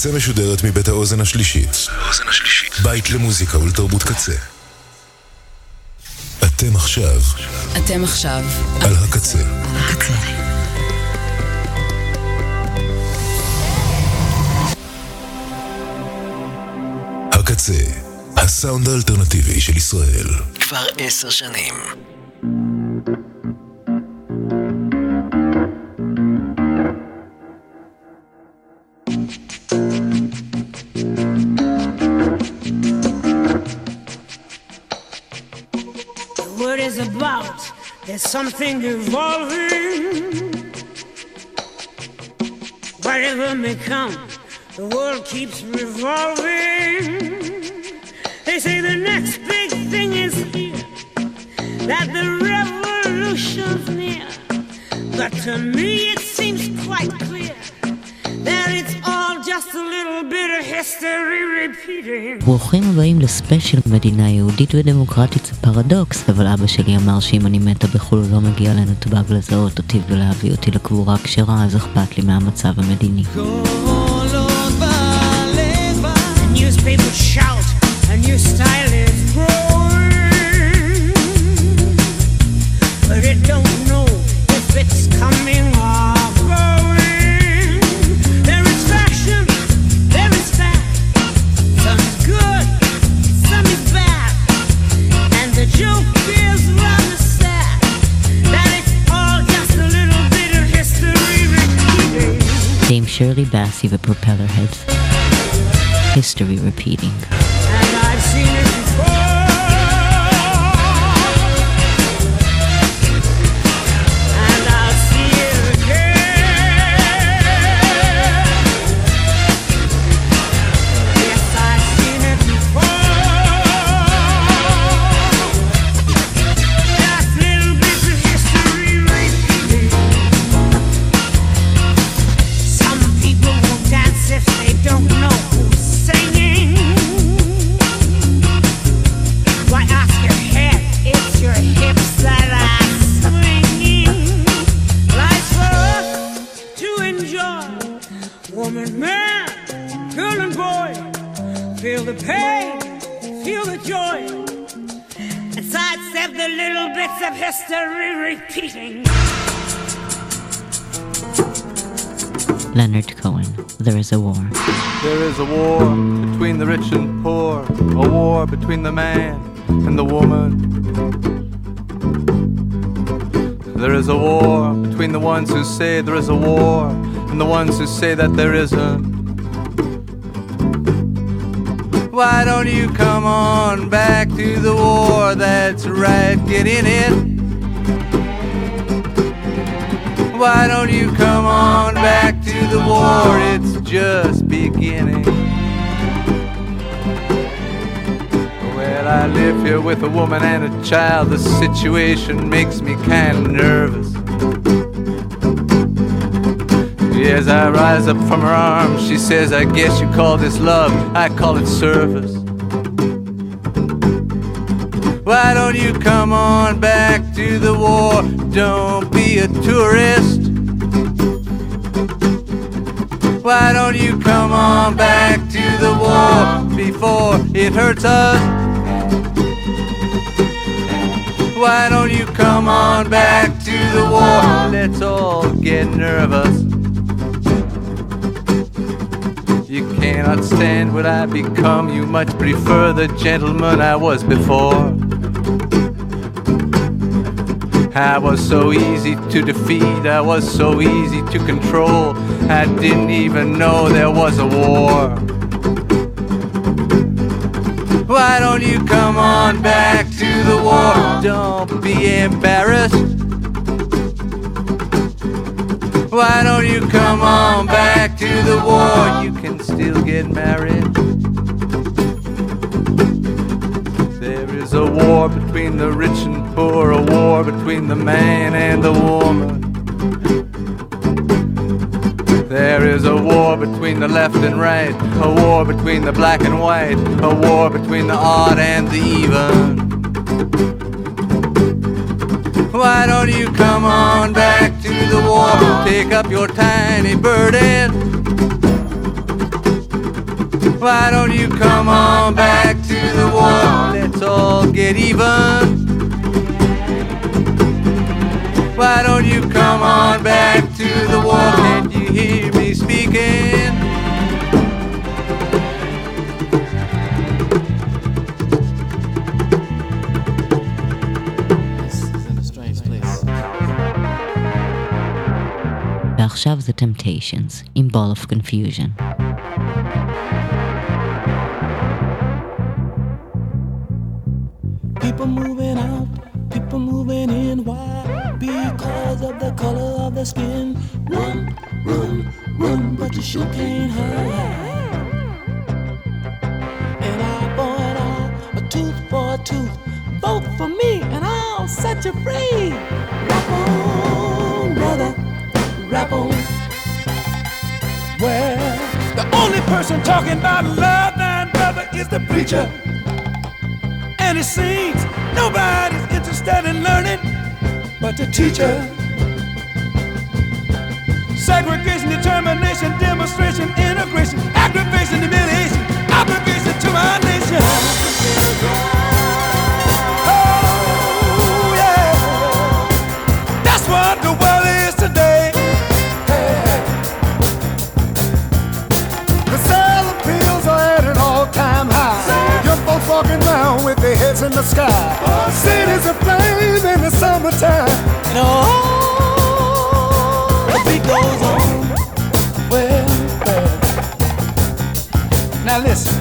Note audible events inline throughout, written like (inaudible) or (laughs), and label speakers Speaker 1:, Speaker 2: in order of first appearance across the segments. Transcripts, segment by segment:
Speaker 1: הקצה משודרת מבית האוזן השלישית. בית למוזיקה ולתרבות קצה. אתם עכשיו
Speaker 2: אתם עכשיו
Speaker 1: על הקצה.
Speaker 2: הקצה.
Speaker 1: הקצה, הסאונד האלטרנטיבי של ישראל.
Speaker 2: כבר עשר שנים.
Speaker 3: There's something evolving. Whatever may come, the world keeps revolving. They say the next big thing is here, that the revolution's near. But to me, it seems quite clear that it's just a little bit of history repeating.
Speaker 4: ברוכים הבאים לספיישל מדינה יהודית ודמוקרטית זה פרדוקס, אבל אבא שלי אמר שאם אני מתה בחו"ל הוא לא מגיע לנתב"ג לזהות אותי ולהביא אותי לקבורה כשרה, אז אכפת לי מהמצב המדיני.
Speaker 3: Newspapers
Speaker 4: Shirley Bassey,
Speaker 3: the Propeller Heads. History repeating.
Speaker 5: Say there is a war and the ones who say that there isn't. Why don't you come on back to the war? That's right, get in it. Why don't you come on back to the war? It's just beginning. Well, I live here with a woman and a child. The situation makes me kind of As I rise up from her arms, she says, I guess you call this love, I call it service. Why don't you come on back to the war? Don't be a tourist. Why don't you come on back to the war before it hurts us? Why don't you come on back to the war? Let's all get nervous. Cannot stand what I become. You much prefer the gentleman I was before. I was so easy to defeat, I was so easy to control. I didn't even know there was a war. Why don't you come on back to the war? Don't be embarrassed. Why don't you come on back to the war? You still get married. There is a war between the rich and poor, a war between the man and the woman. There is a war between the left and right, a war between the black and white, a war between the odd and the even. Why don't you come on back to the war? Take up your tiny burden. Why don't you come on back to the war? Let's all get even. Why don't you come on back to the war? Can't you hear me speaking?
Speaker 4: ועכשיו זה Temptations, עם Ball of Confusion.
Speaker 6: People moving out, people moving in. Why? Because of the color of the skin. Run, run, run, but you sure can't hide. An eye for an eye, a tooth for a tooth. Vote for me, and I'll set you free. Rap on, brother, rap on. Well, the only person talking about love, now, brother, is the preacher. And it seems nobody's interested in learning but the teacher. Segregation, determination, demonstration, integration, aggravation, humiliation, obligation to our nation. Oh, yeah. That's what the world is today.
Speaker 7: The are at an all-time high. Walking around with their in the sky. Cities aflame in the summertime.
Speaker 6: And oh, the beat goes on. Well, well.
Speaker 7: Now listen.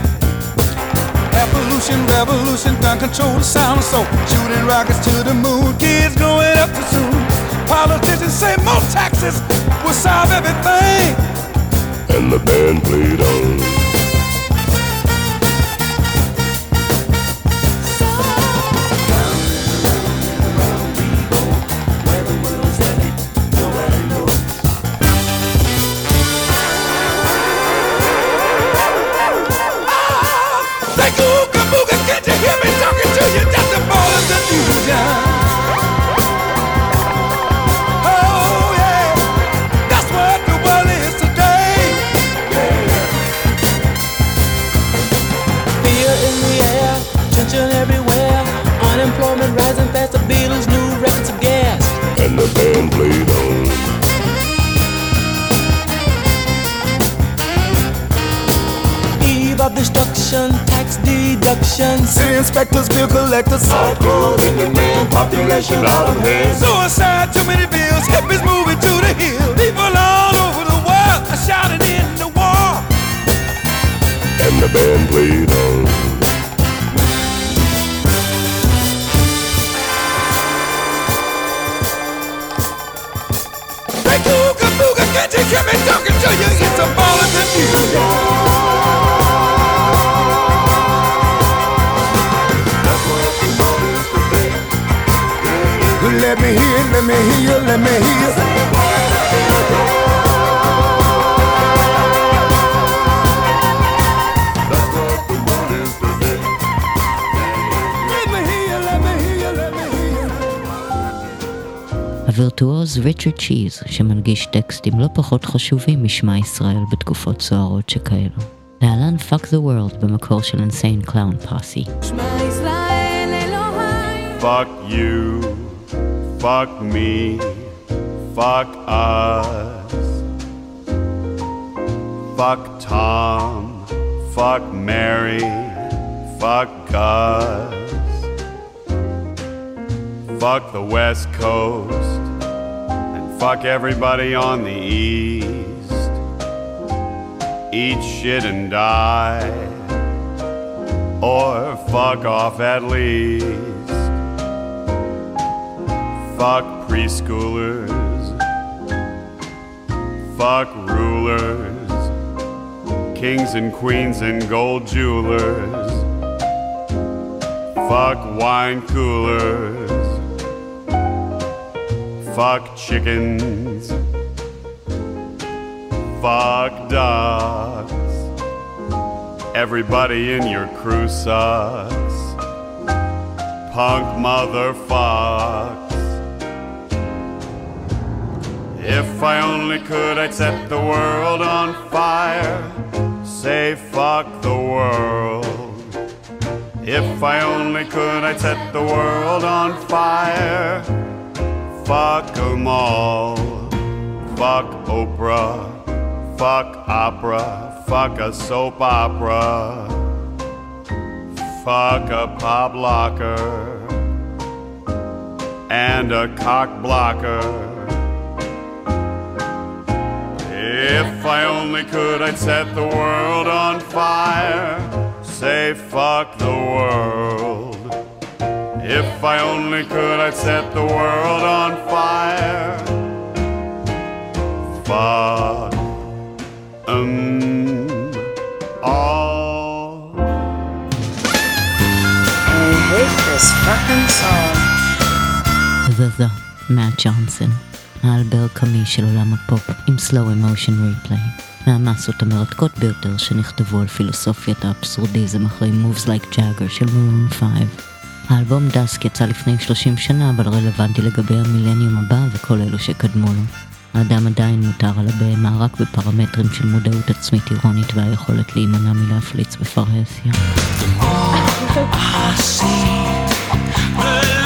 Speaker 6: Evolution, revolution, gun control the sound so shooting rockets to the moon, kids growing up too soon. Politicians say more taxes will solve everything.
Speaker 1: And the band played on.
Speaker 7: Collectors. All clothing the man, population out of hand.
Speaker 6: Suicide, too many bills. Hippies moving to the hill. People all over the world are shouting in the war.
Speaker 1: And the band played on.
Speaker 6: Say booga, can't you hear me talking to you? It's a ball of confusion.
Speaker 7: Let let me hear, let me hear. Let me hear, let me hear, let me hear.
Speaker 4: הווירטואוז ריצ'רד צ'יז, שמנגיש טקסטים לא פחות חשובים משמע ישראל בתקופות סוערות שכאלו. להלן Fuck the World במקור של Insane Clown Posse.
Speaker 8: Fuck you, fuck me, fuck us. Fuck Tom, fuck Mary, fuck Gus. Fuck the West Coast, and fuck everybody on the East. Eat shit and die, or fuck off at least. Fuck preschoolers. Fuck rulers. Kings and queens and gold jewelers. Fuck wine coolers. Fuck chickens. Fuck dogs. Everybody in your crew sucks. Punk motherfucks. If I only could, I'd set the world on fire. say fuck the world. If I only could, I'd set the world on fire. Fuck 'em all. Fuck Oprah. Fuck opera. Fuck a soap opera. Fuck a pop locker. And a cock blocker. If I only could, I'd set the world on fire. Say, fuck the world. If I only could, I'd set the world on fire. Fuck um, all.
Speaker 9: I hate this fucking song.
Speaker 10: The, the Matt Johnson. האלבר קאמי של עולם הפופ עם סלואו אמושן ריפליי, מהמסות המרתקות ביותר שנכתבו על פילוסופיית האבסורדיזם אחרי Moves Like Jagger של מורון 5. האלבום דאסק יצא לפני 30 שנה, אבל רלוונטי לגבי המילניום הבא וכל אלו שקדמו לו. האדם עדיין מותר על הבהמה רק בפרמטרים של מודעות עצמית אירונית והיכולת להימנע מלהפליץ בפרהסיה. (laughs) אני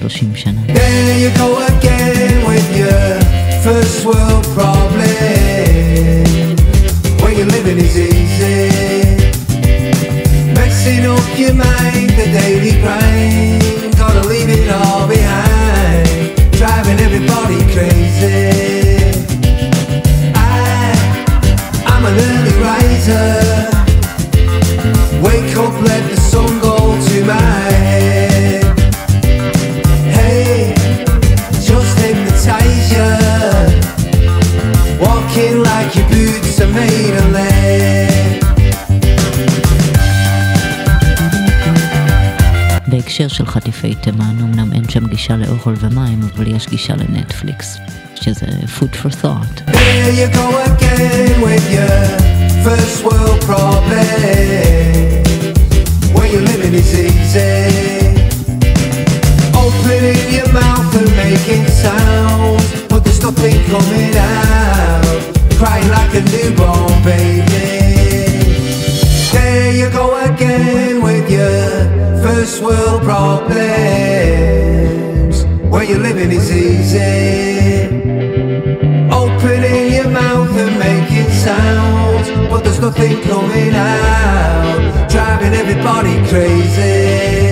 Speaker 10: 30 שנה.
Speaker 7: There you go again with your first world problem. When your living is easy, messing up your mind, the daily grind. Gotta leave it all behind, driving everybody crazy. I, I'm an early riser. Wake up, let the sun go to my
Speaker 4: בהקשר של חטיפי תימן, אמנם אין שם גישה לאוכל ומים, אבל יש גישה לנטפליקס, שזה food for thought.
Speaker 7: Crying like a newborn baby. There you go again first world problems. Where you're living is easy. Opening your mouth and making sounds, but there's nothing coming out. Driving everybody crazy.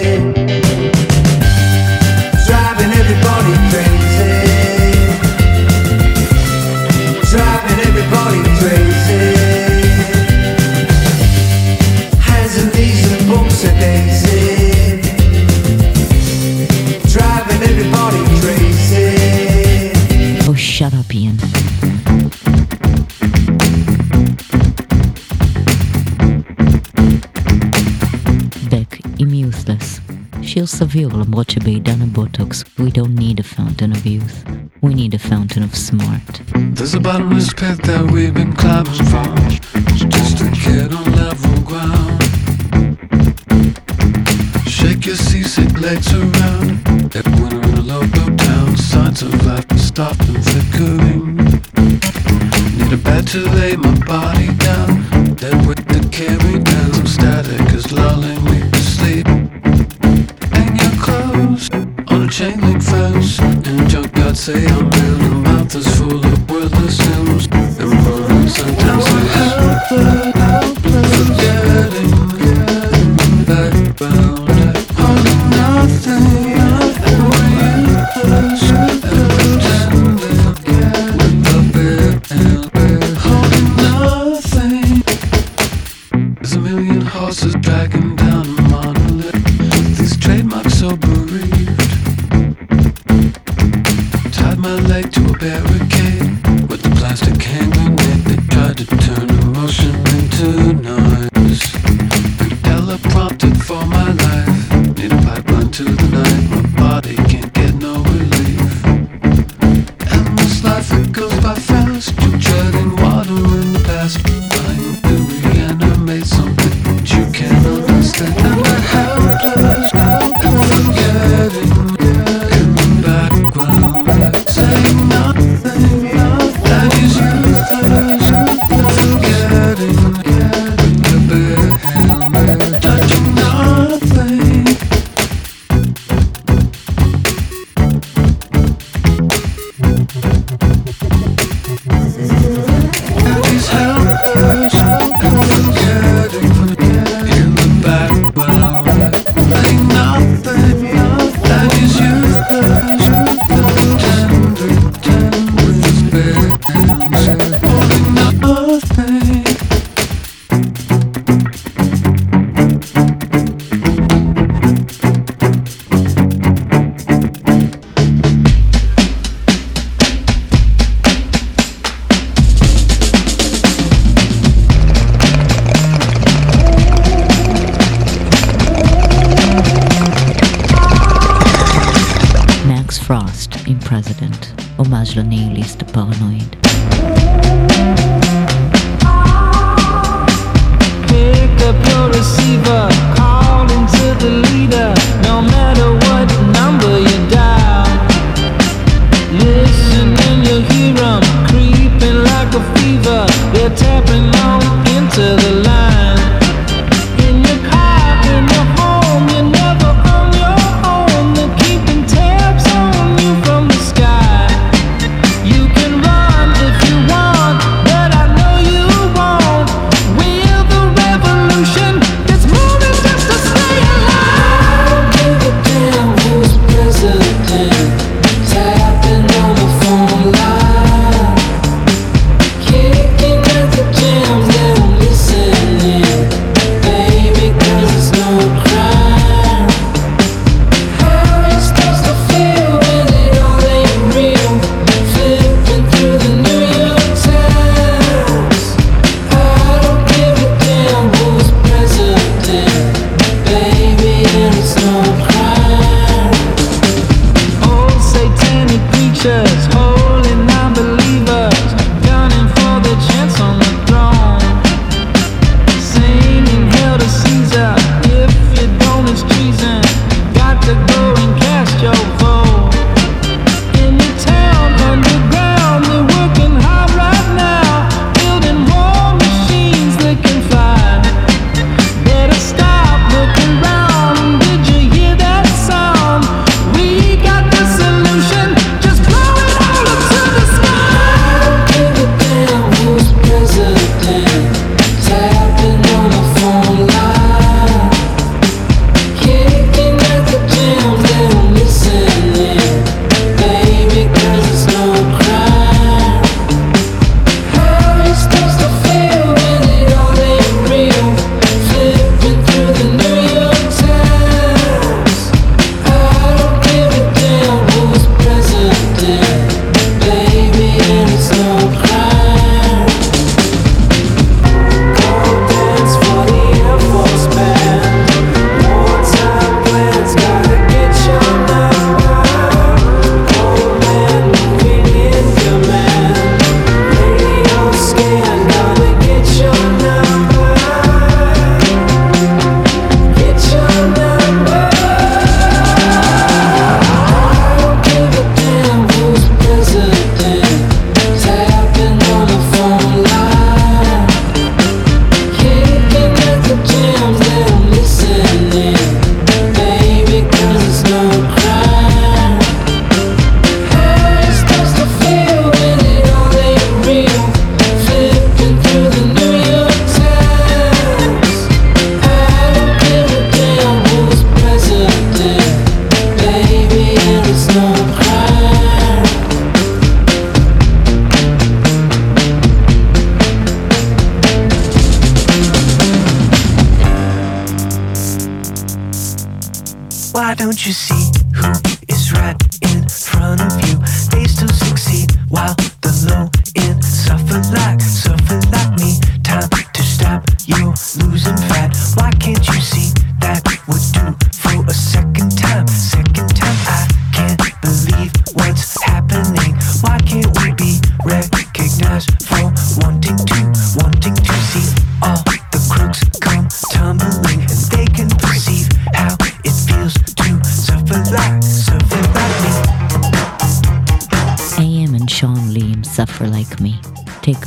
Speaker 4: סביר למרות שבעידן הבוטוקס We don't need a fountain of youth. We need a fountain of smart.
Speaker 11: There's a bottomless pit that we've been climbing from. Just a kid on level ground. Shake your seasick legs around. If winter in a local town, signs of life are stopped and flickering. Need a bed to lay my body down. Dead with the carry down. Some static is lulling me chain link fence. And junkyard say I'm in. The mouth is full of hands,
Speaker 12: Why don't you
Speaker 13: see who is right in front of you? They still succeed while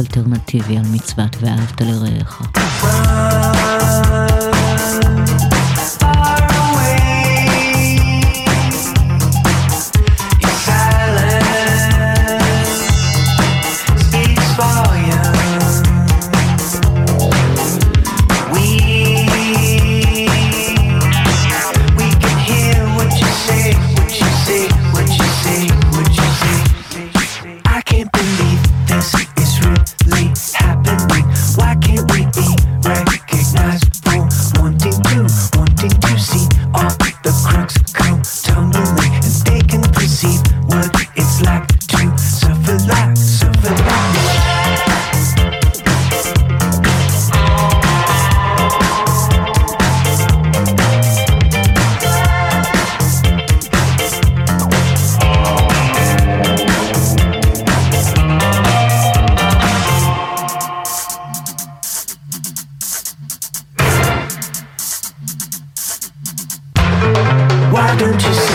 Speaker 14: אלטרנטיבי על מצוות ואהבת לרעך.
Speaker 13: Why don't you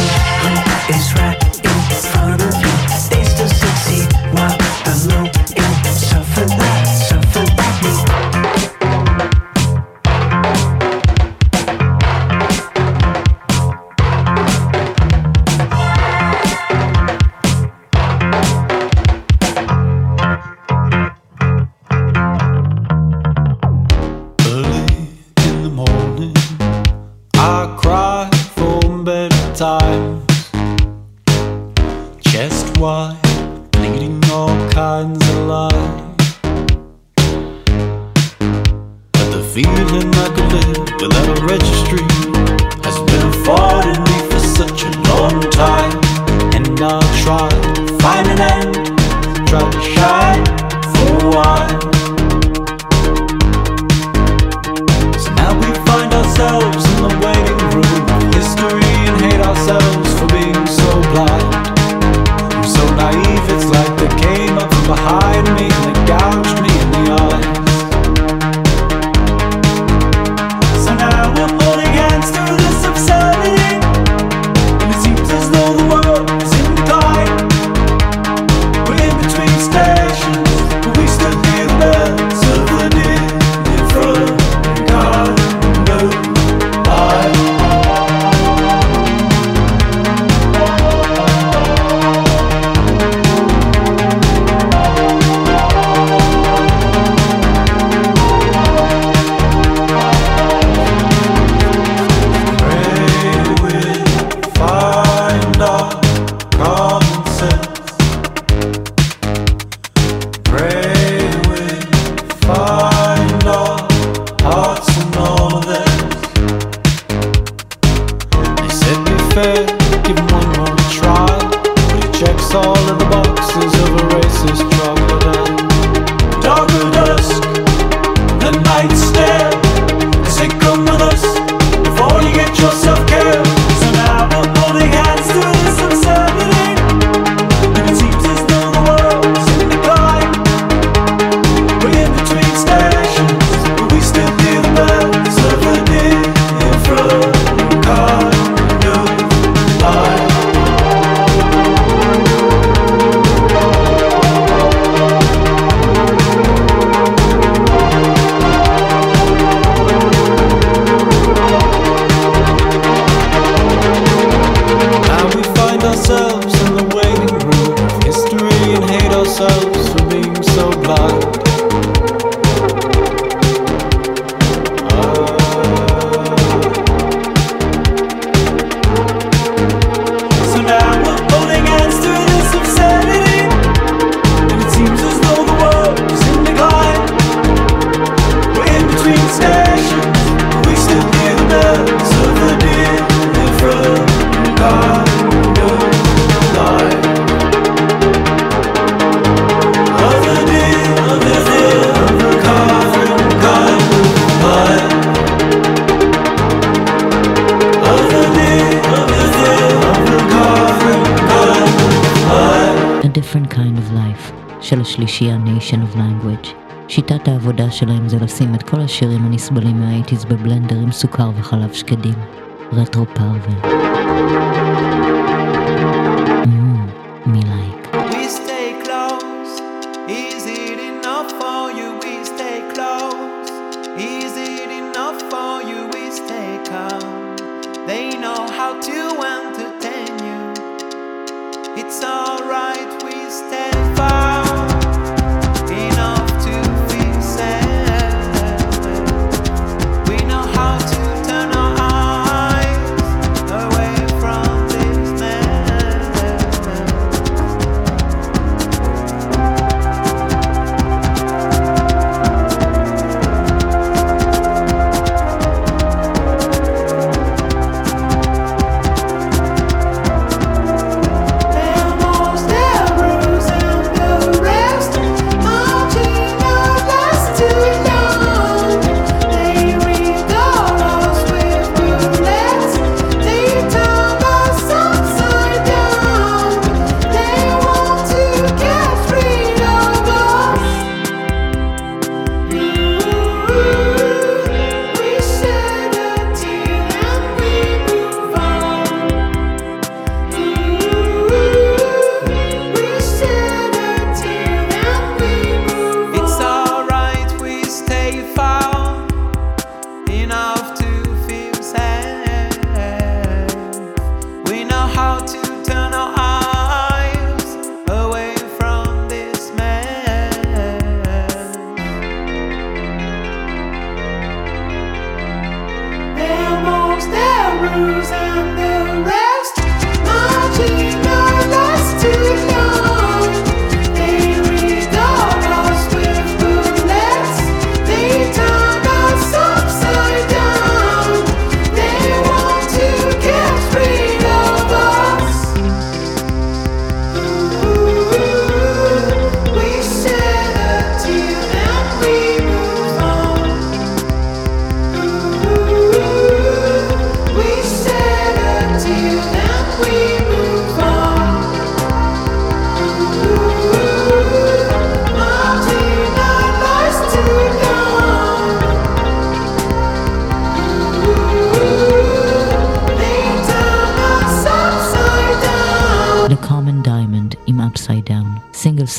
Speaker 15: שיטת העבודה שלהם זה לשים את כל השירים הנסבלים מהאייטיז בבלנדר עם סוכר וחלב שקדים. רטרו פרווה. Mm, me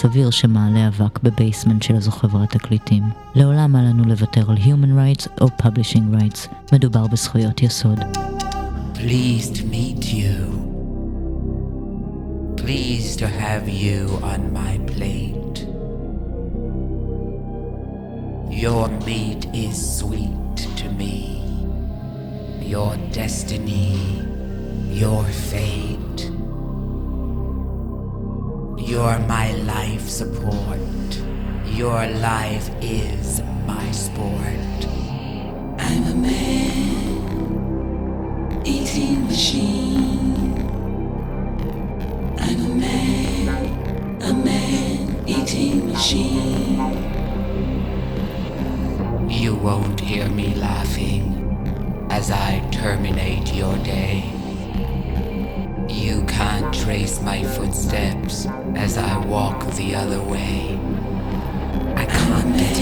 Speaker 15: סביר שמעלה אבק בבייסמנט של איזו חברת תקליטים. לעולם אל לנו לוותר על Human Rights או Publishing Rights, מדובר בזכויות יסוד.
Speaker 16: Pleased to meet you. Pleased to have you on my plate. Your meat is sweet to me. Your destiny, your fate. You're my life support. Your life is my sport. I'm a man eating machine. I'm a man, a man eating machine. You won't hear me laughing as I terminate your day. You can't trace my footsteps as I walk the other way. I can't get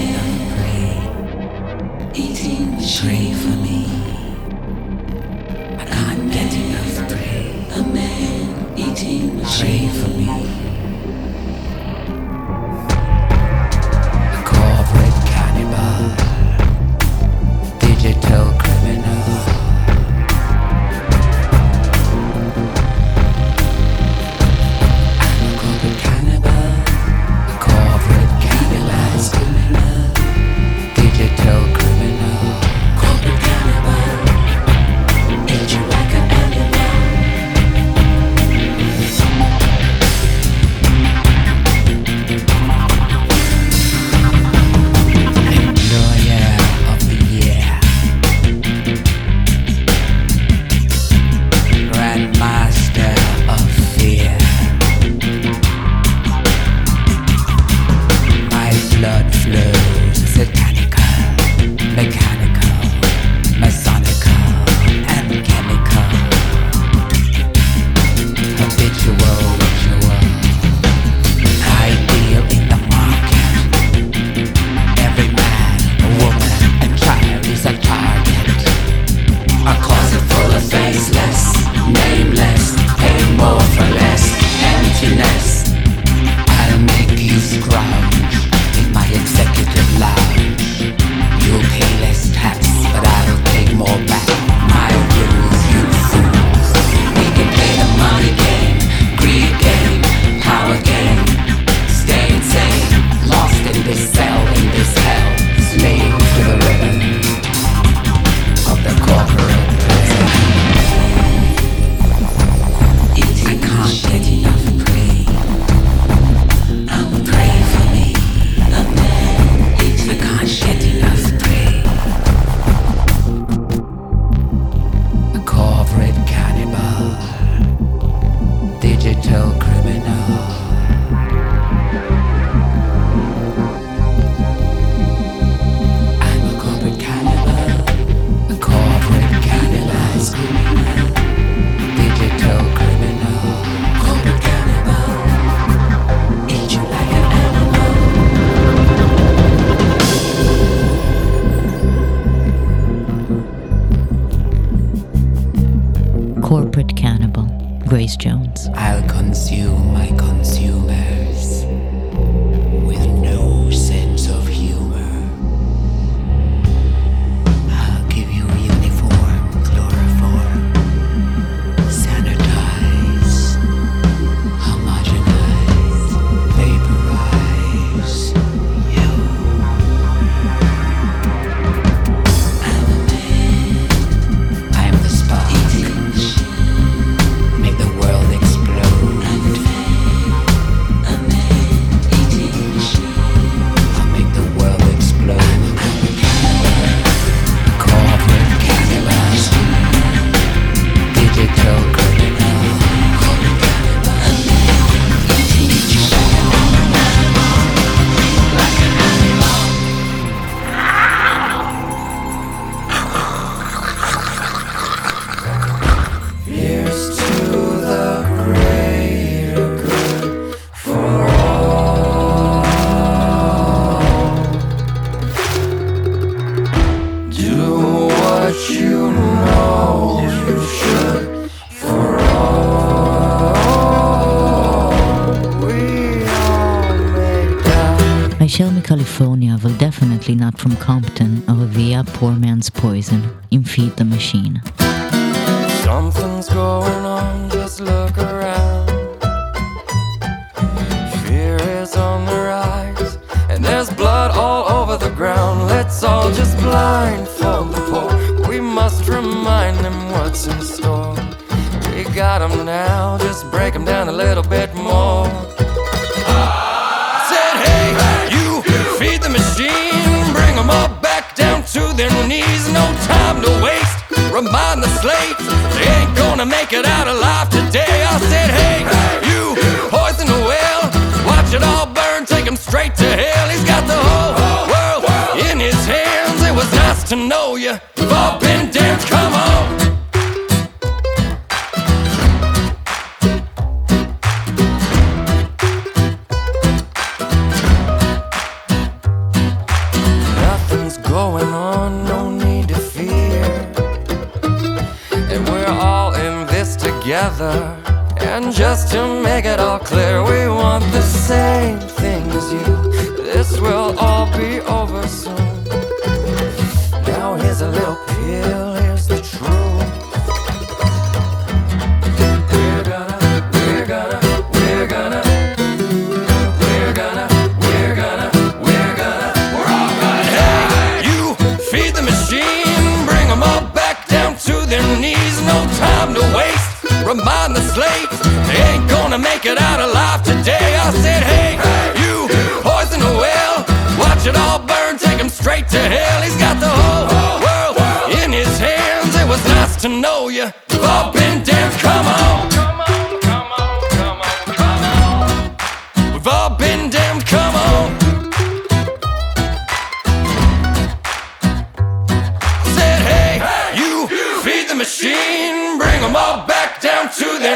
Speaker 4: from Compton of via Poor Man's Poison in Feed the Machine.
Speaker 17: Something's going on, just look around. Fear is on the rise, and there's blood all over the ground. Let's all just blindfold the poor. We must remind them what's in store. We got them now, just break them down a little bit more. Their knees. No time to waste. Remind the slaves they ain't gonna make it out alive today. I said, hey, you poison the well, watch it all burn, take him straight to hell. He's got the whole world in his hands. It was nice to know you. We've all been damned. Come on. Knees. No time to waste. Remind the slaves they ain't gonna make it out alive today. I said, hey, you poison the well, watch it all burn, take him straight to hell. He's got the whole world in his hands. It was nice to know you. We've all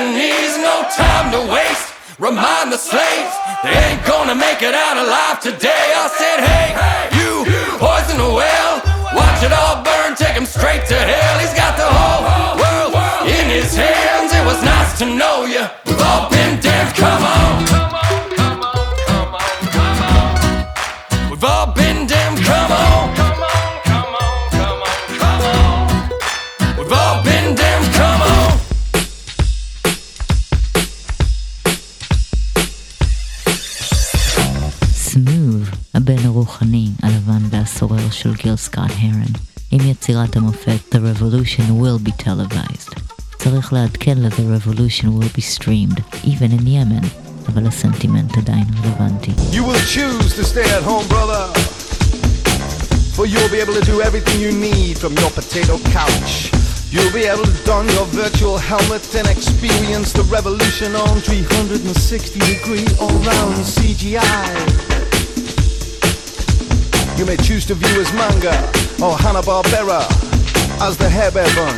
Speaker 17: to. No time to waste. Remind the slaves they ain't gonna make it out alive today. I said, hey, you poison the well, watch it all burn, take him straight to hell. He's got the whole world in his hands. It was nice to know you. We've all been damned, come on.
Speaker 4: הבן הרוחני, הלבן והסורר של גיל סקוט הרן, עם יצירת המופת The Revolution will be televised. צריך לעדכן ל- The Revolution will be streamed, even in Yemen, אבל הסנטימנט עדיין רלוונטי.
Speaker 18: You will choose to stay at home, brother. For you'll be able to do everything you need from your potato couch. You'll be able to don your virtual helmet and experience the revolution on 360 degree all-round CGI. You may choose to view as manga or Hanna-Barbera as the Hair Bear Bunch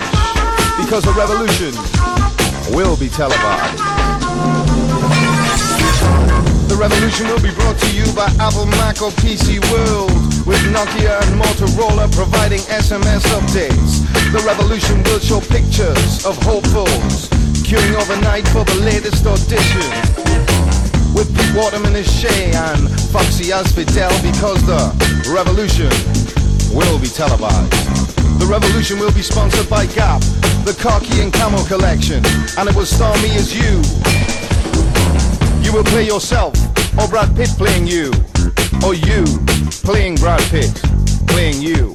Speaker 18: because the revolution will be televised. The revolution will be brought to you by Apple, Mac or PC World with Nokia and Motorola providing SMS updates. The revolution will show pictures of hopefuls queuing overnight for the latest audition. With Pete Waterman as Che and Foxy as Fidel because the revolution will be televised. The revolution will be sponsored by Gap, the Khaki and Camo collection, and it will star me as you. You will play yourself, or Brad Pitt playing you, or you playing Brad Pitt, playing you.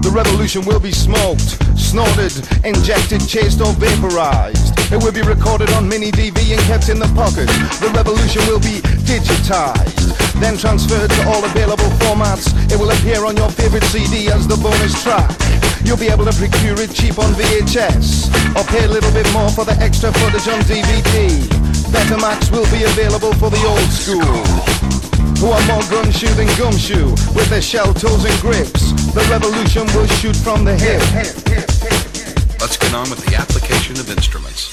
Speaker 18: The revolution will be smoked, snorted, injected, chased, or vaporized. It will be recorded on mini DV and kept in the pocket. The revolution will be digitized, then transferred to all available formats. It will appear on your favorite CD as the bonus track. You'll be able to procure it cheap on VHS, or pay a little bit more for the extra footage on DVD. Betamax will be available for the old school who are more gumshoe than gumshoe with their shell toes and grips. The revolution will shoot from the hip.
Speaker 19: Let's get on with the application of instruments.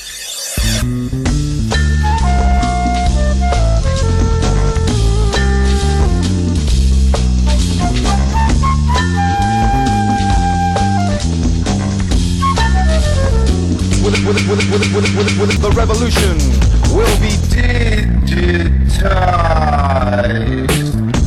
Speaker 18: With, with, with, with, with, with, with, with the revolution will be digitized.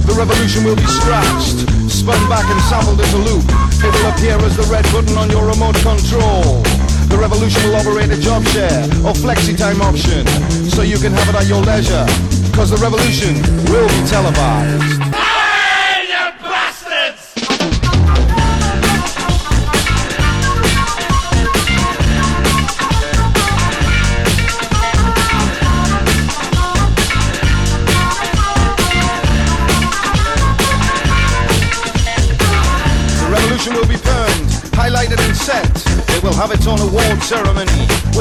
Speaker 18: The revolution will be scratched, spun back and sampled as a loop. It will appear as the red button on your remote control. The revolution will operate a job share or flexi time option, so you can have it at your leisure. Cause the revolution will be televised.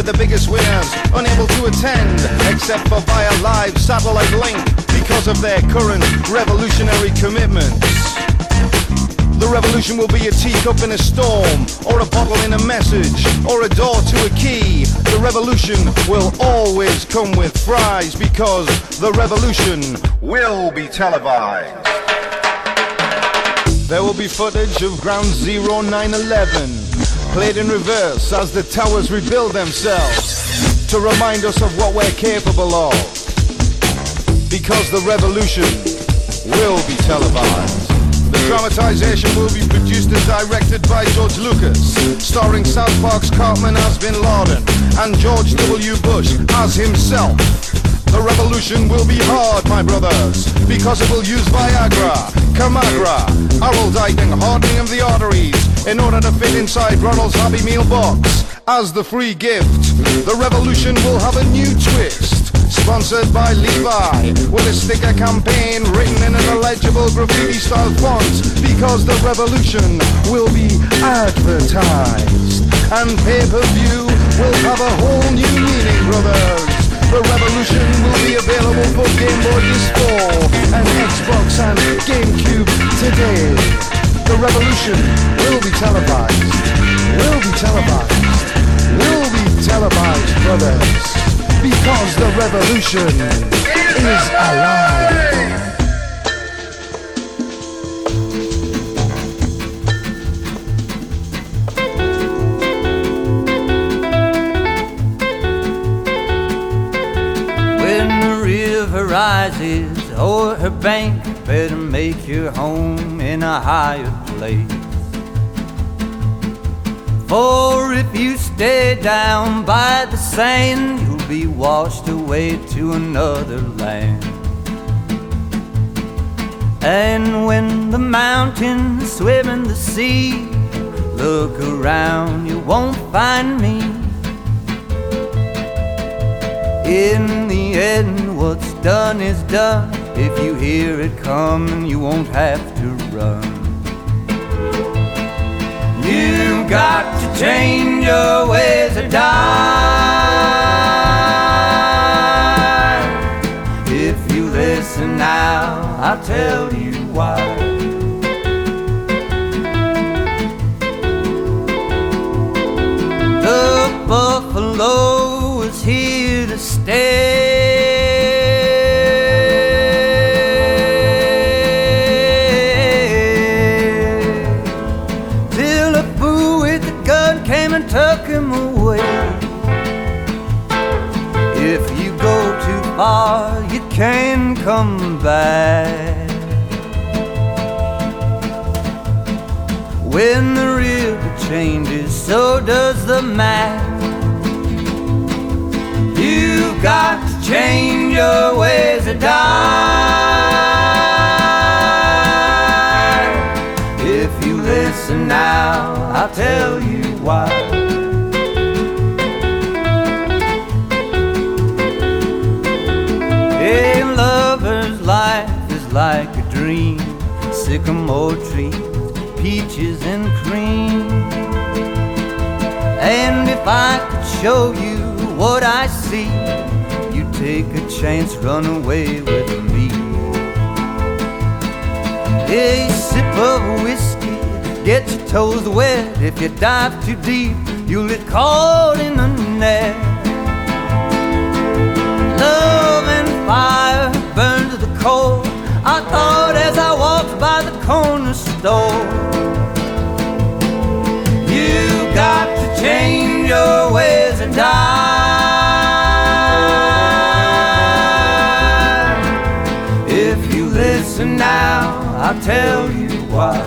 Speaker 18: The biggest winners unable to attend except for via live satellite link because of their current revolutionary commitments. The revolution will be a teacup in a storm, or a bottle in a message, or a door to a key. The revolution will always come with fries because the revolution will be televised. There will be footage of Ground Zero 911 played in reverse as the towers rebuild themselves to remind us of what we're capable of. Because the revolution will be televised. The dramatization will be produced and directed by George Lucas, starring South Park's Cartman as Bin Laden and George W. Bush as himself. The revolution will be hard, my brothers, because it will use Viagra, Kamagra, Araldite and hardening of the arteries in order to fit inside Ronald's Happy Meal box. As the free gift, the revolution will have a new twist. Sponsored by Levi, with a sticker campaign written in an illegible graffiti-style font, because the revolution will be advertised. And pay-per-view will have a whole new meaning, brothers. The revolution will be available for Game Boy DS4 and Xbox and GameCube today. The revolution will be televised. Will be televised. Will be televised, brothers. Because the revolution is alive.
Speaker 20: Rises o'er her bank, better make your home in a higher place. For if you stay down by the sand, you'll be washed away to another land. And when the mountains swim in the sea, look around, you won't find me. In the end, what's done is done. If you hear it coming, you won't have to run. You've got to change your ways or die. If you listen now, I'll tell you why. The buffalo stay. Till a fool with a gun came and took him away. If you go too far, you can come back. When the river changes, so does the map. Got to change your ways or die. If you listen now, I'll tell you why. A lover's life is like a dream, sycamore trees, peaches and cream. And if I could show you what I see, take a chance, run away with me. A sip of whiskey, get your toes wet. If you dive too deep, you'll get caught in the net. Love and fire burn to the core. I thought as I walked by the corner store. You got to change your ways and die. Listen now, I'll tell you why.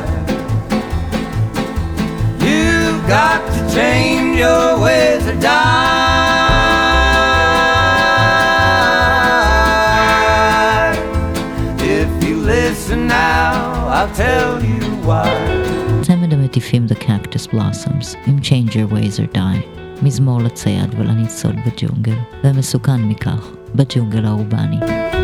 Speaker 20: You've got to change your ways or die. If you listen now, I'll tell you why.
Speaker 4: צמד המטיפים The Cactus Blossoms, עם Change Your Ways or Die, מזמור לצייד ולניצוד בג'ונגל, ומסוכן מכך, בג'ונגל האורבני.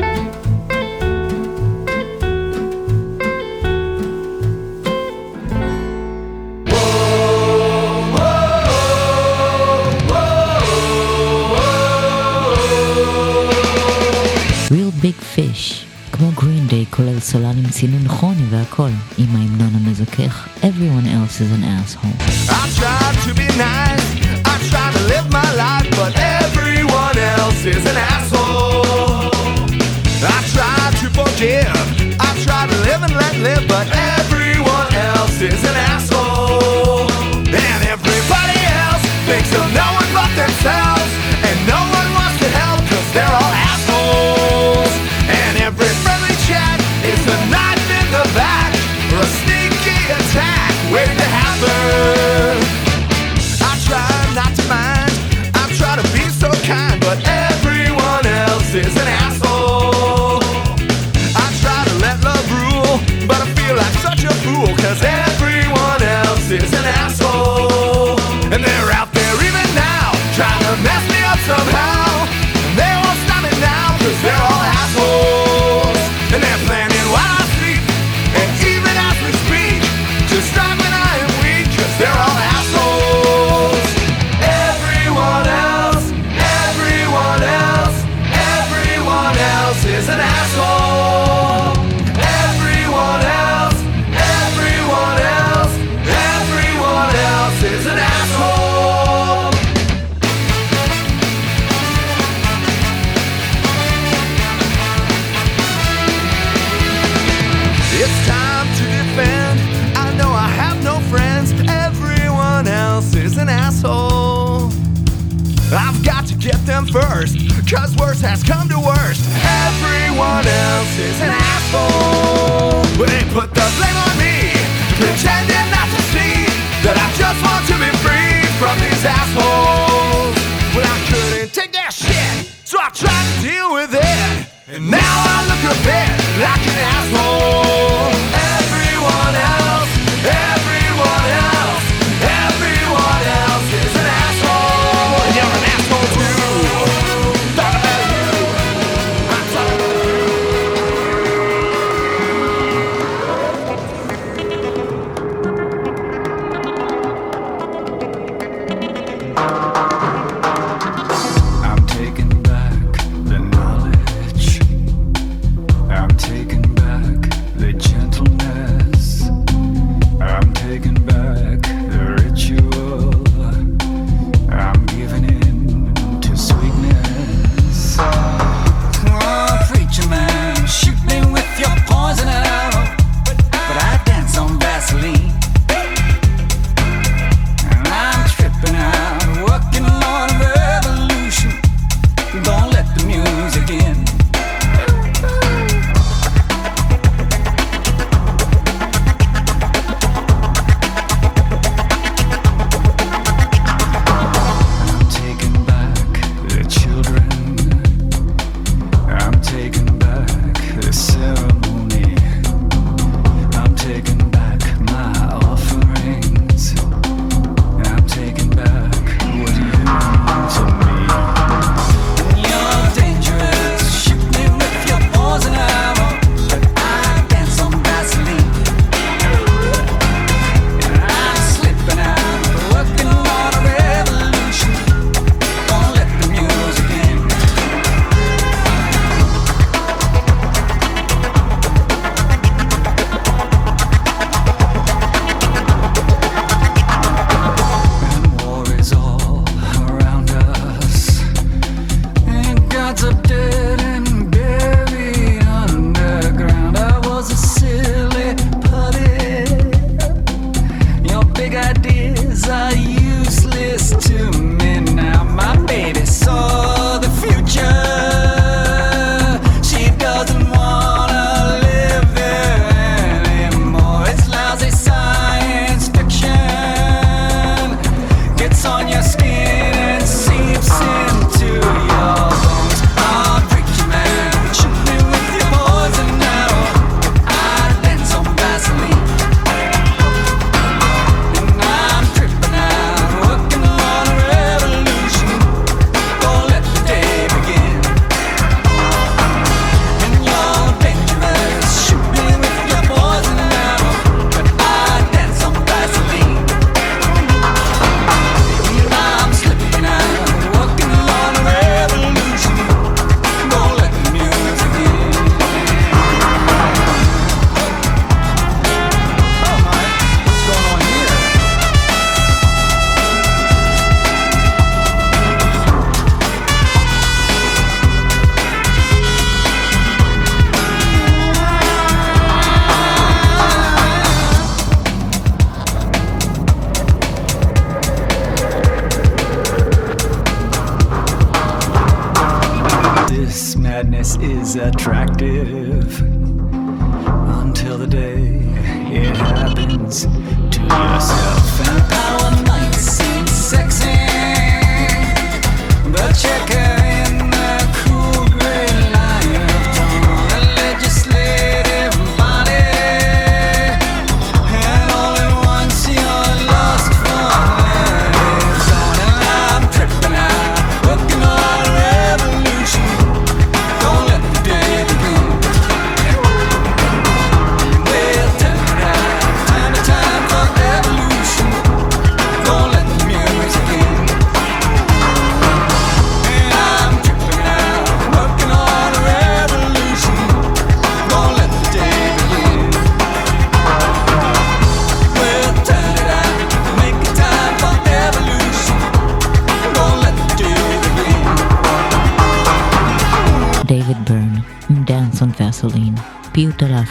Speaker 4: Big Fish, כמו גרין דיי כולל סולן עם צינון כרוני והכל, עם ההמנון המזכך Everyone else is an asshole.
Speaker 21: I try to be nice, I try to live my life, but everyone else is an asshole.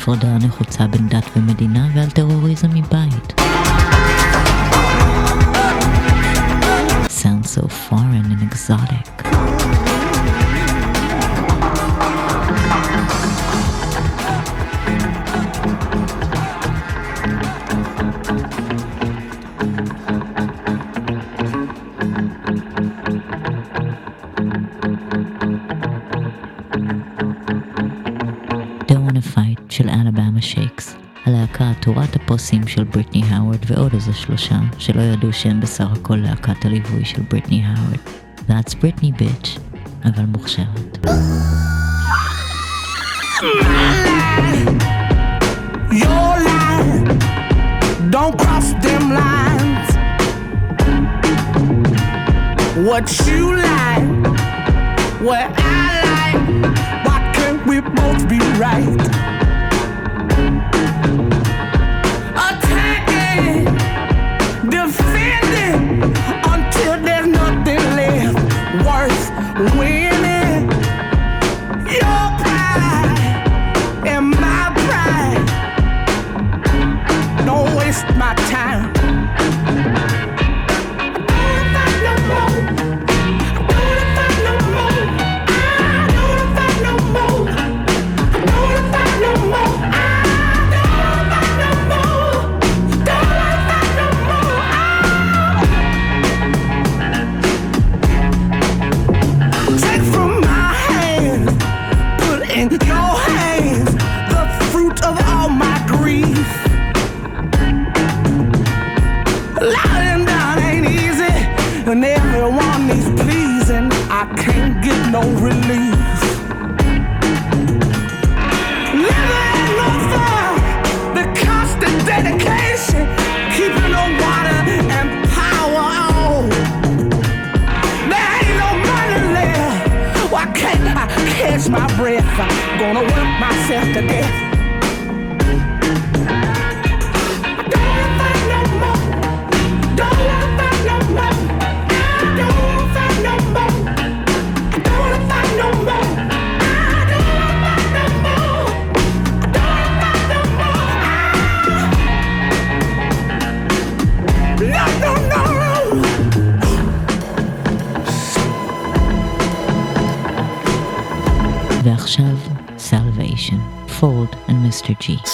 Speaker 22: for
Speaker 4: deine שהם בסך הכל להקת הליווי של בריטני האוורד. That's Britney bitch, אבל מוכשרת.
Speaker 23: Your line, don't cross them lines. What you like, what I like, why can't we both be right?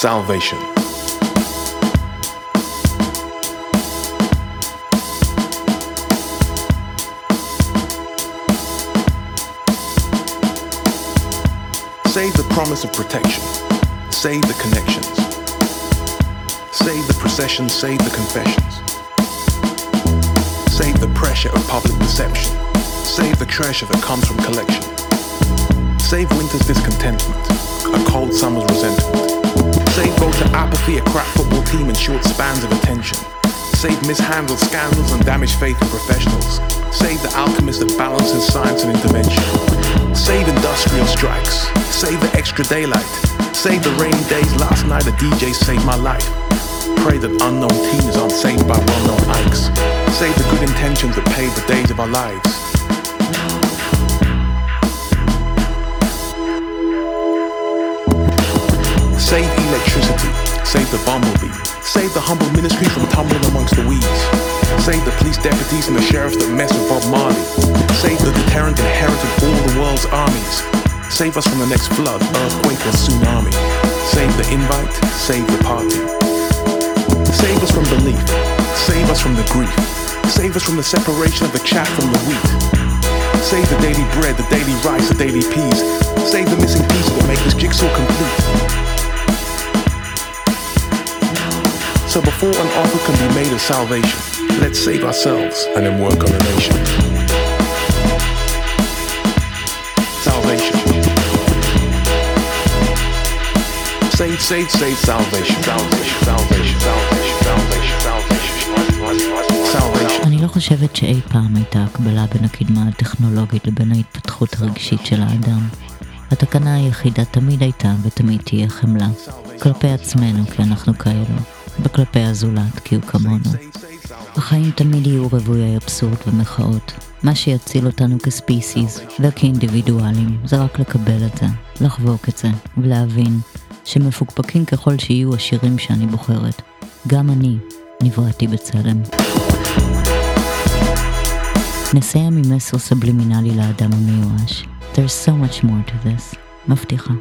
Speaker 4: Salvation.
Speaker 1: Save the promise of protection. Save the connections. Save the procession. Save the confessions. Save the pressure of public perception. Save the treasure that comes from collection. Save winter's discontentment, a cold summer's resentment. Save voter apathy, a crap football team in short spans of attention. Save mishandled scandals and damaged faith in professionals. Save the alchemist that balances science and intervention. Save industrial strikes. Save the extra daylight. Save the rainy days. Last night a DJ saved my life. Pray that unknown teens aren't saved by well-known ikes. Save the good intentions that pave the days of our lives. Save electricity. Save the bumblebee. Save the humble ministry from tumbling amongst the weeds. Save the police deputies and the sheriffs that mess with Bob Marley. Save the deterrent inherited all the world's armies. Save us from the next flood, earthquake, or tsunami. Save the invite, save the party. Save us from belief, save us from the grief. Save us from the separation of the chaff from the wheat. Save the daily bread, the daily rice, the daily peas. Save the missing pieces that make this jigsaw complete. So before an offer can be made of salvation, let's save ourselves and then work on the nation. Salvation. Save, save, save salvation. Salvation, salvation, salvation, salvation, salvation. Salvation.
Speaker 4: אני לא חושבת שאי פעם הייתה הקבלה בין הקדמה הטכנולוגית לבין ההתפתחות הרגשית של האדם. התקנה היחידה תמיד הייתה ותמיד תהיה חמלה. כלפי עצמנו כי אנחנו כאלו, וכלפי הזולת כי הוא כמונו. החיים תמיד יהיו רוויי אבסורד ומחאות. מה שיציל אותנו כספיסיס וכאינדיבידואלים זה רק לקבל את זה, לחבוק את זה, ולהבין שמפוקפקים ככל שיהיו השירים שאני בוחרת, גם אני נבראתי בצלם. נסיים עם מסר סבלימינלי לאדם המיואש. There's so much more to this. מבטיחה.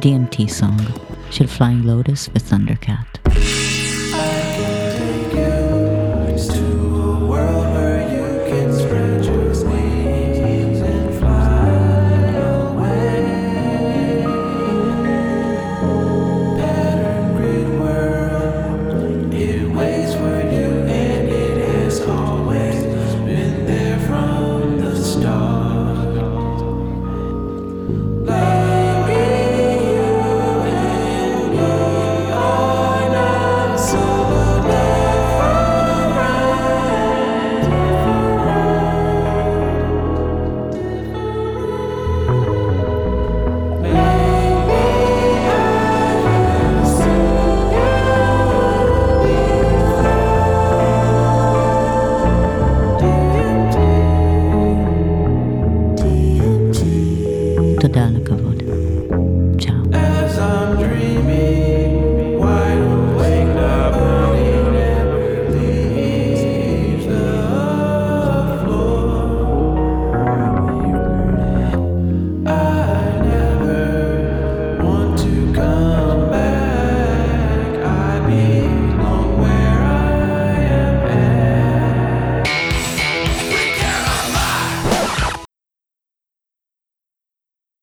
Speaker 4: DMT Song של Flying Lotus ו-Thundercat.